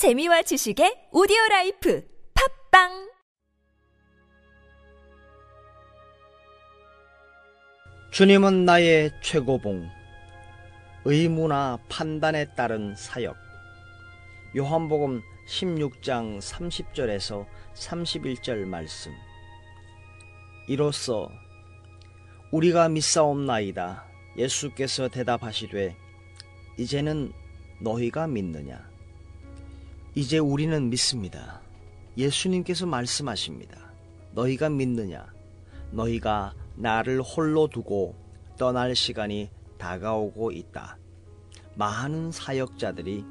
재미와 지식의 오디오 라이프 팟빵 주님은 나의 최고봉, 의무나 판단에 따른 사역. 요한복음 16장 30절에서 31절 말씀. 이로써 우리가 믿사옵나이다. 예수께서 대답하시되 이제는 너희가 믿느냐? 이제 우리는 믿습니다. 예수님께서 말씀하십니다. 너희가 믿느냐? 너희가 나를 홀로 두고 떠날 시간이 다가오고 있다. 많은 사역자들이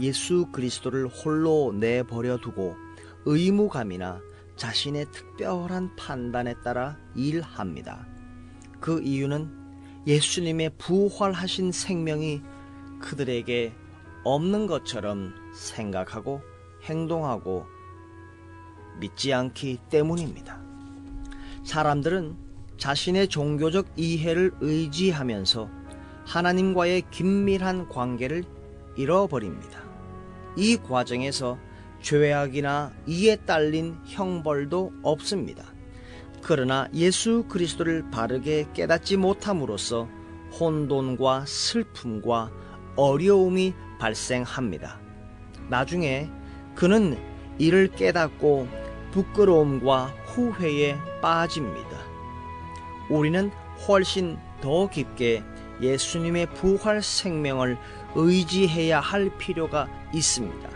예수 그리스도를 홀로 내버려 두고 의무감이나 자신의 특별한 판단에 따라 일합니다. 그 이유는 예수님의 부활하신 생명이 그들에게 없는 것처럼 생각하고 행동하고 믿지 않기 때문입니다. 사람들은 자신의 종교적 이해를 의지하면서 하나님과의 긴밀한 관계를 잃어버립니다. 이 과정에서 죄악이나 이에 딸린 형벌도 없습니다. 그러나 예수 그리스도를 바르게 깨닫지 못함으로써 혼돈과 슬픔과 어려움이 발생합니다. 나중에 그는 이를 깨닫고 부끄러움과 후회에 빠집니다. 우리는 훨씬 더 깊게 예수님의 부활 생명을 의지해야 할 필요가 있습니다.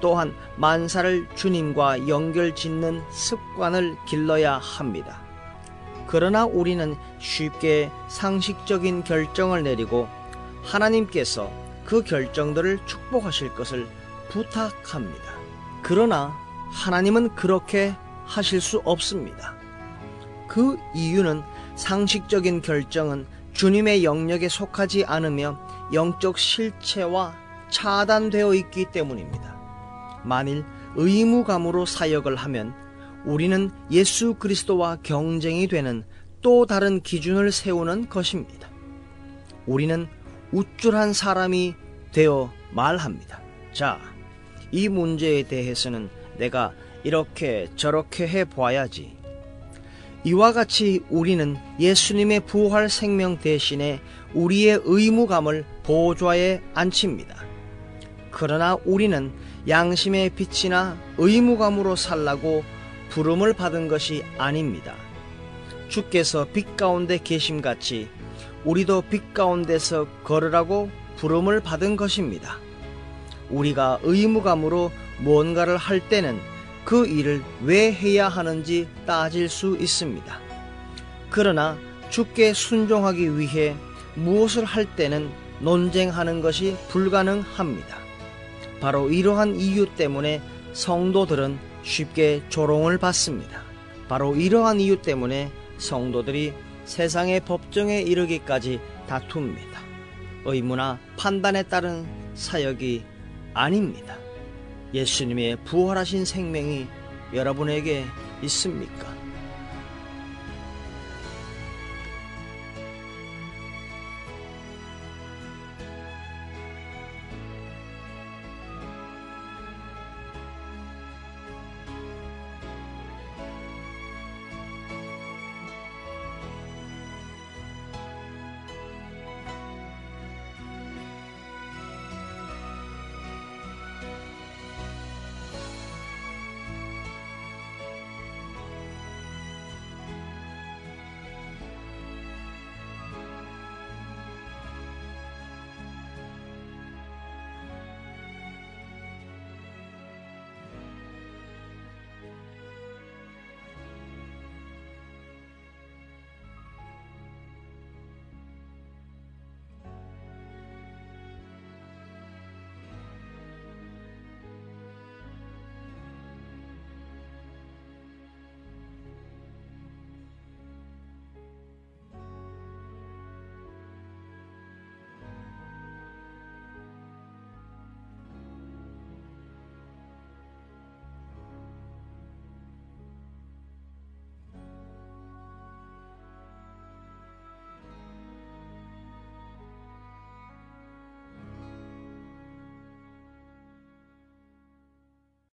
또한 만사를 주님과 연결 짓는 습관을 길러야 합니다. 그러나 우리는 쉽게 상식적인 결정을 내리고 하나님께서 그 결정들을 축복하실 것을 부탁합니다. 그러나 하나님은 그렇게 하실 수 없습니다. 그 이유는 상식적인 결정은 주님의 영역에 속하지 않으며 영적 실체와 차단되어 있기 때문입니다. 만일 의무감으로 사역을 하면 우리는 예수 그리스도와 경쟁이 되는 또 다른 기준을 세우는 것입니다. 우리는 우쭐한 사람이 되어 말합니다. 자, 이 문제에 대해서는 내가 이렇게 저렇게 해 봐야지. 이와 같이 우리는 예수님의 부활 생명 대신에 우리의 의무감을 보좌에 앉힙니다. 그러나 우리는 양심의 빛이나 의무감으로 살라고 부름을 받은 것이 아닙니다. 주께서 빛 가운데 계심같이 우리도 빛 가운데서 걸으라고 부름을 받은 것입니다. 우리가 의무감으로 무언가를 할 때는 그 일을 왜 해야 하는지 따질 수 있습니다. 그러나 주께 순종하기 위해 무엇을 할 때는 논쟁하는 것이 불가능합니다. 바로 이러한 이유 때문에 성도들은 쉽게 조롱을 받습니다. 바로 이러한 이유 때문에 성도들이 세상의 법정에 이르기까지 다툽니다. 의무나 판단에 따른 사역이 아닙니다. 예수님의 부활하신 생명이 여러분에게 있습니까?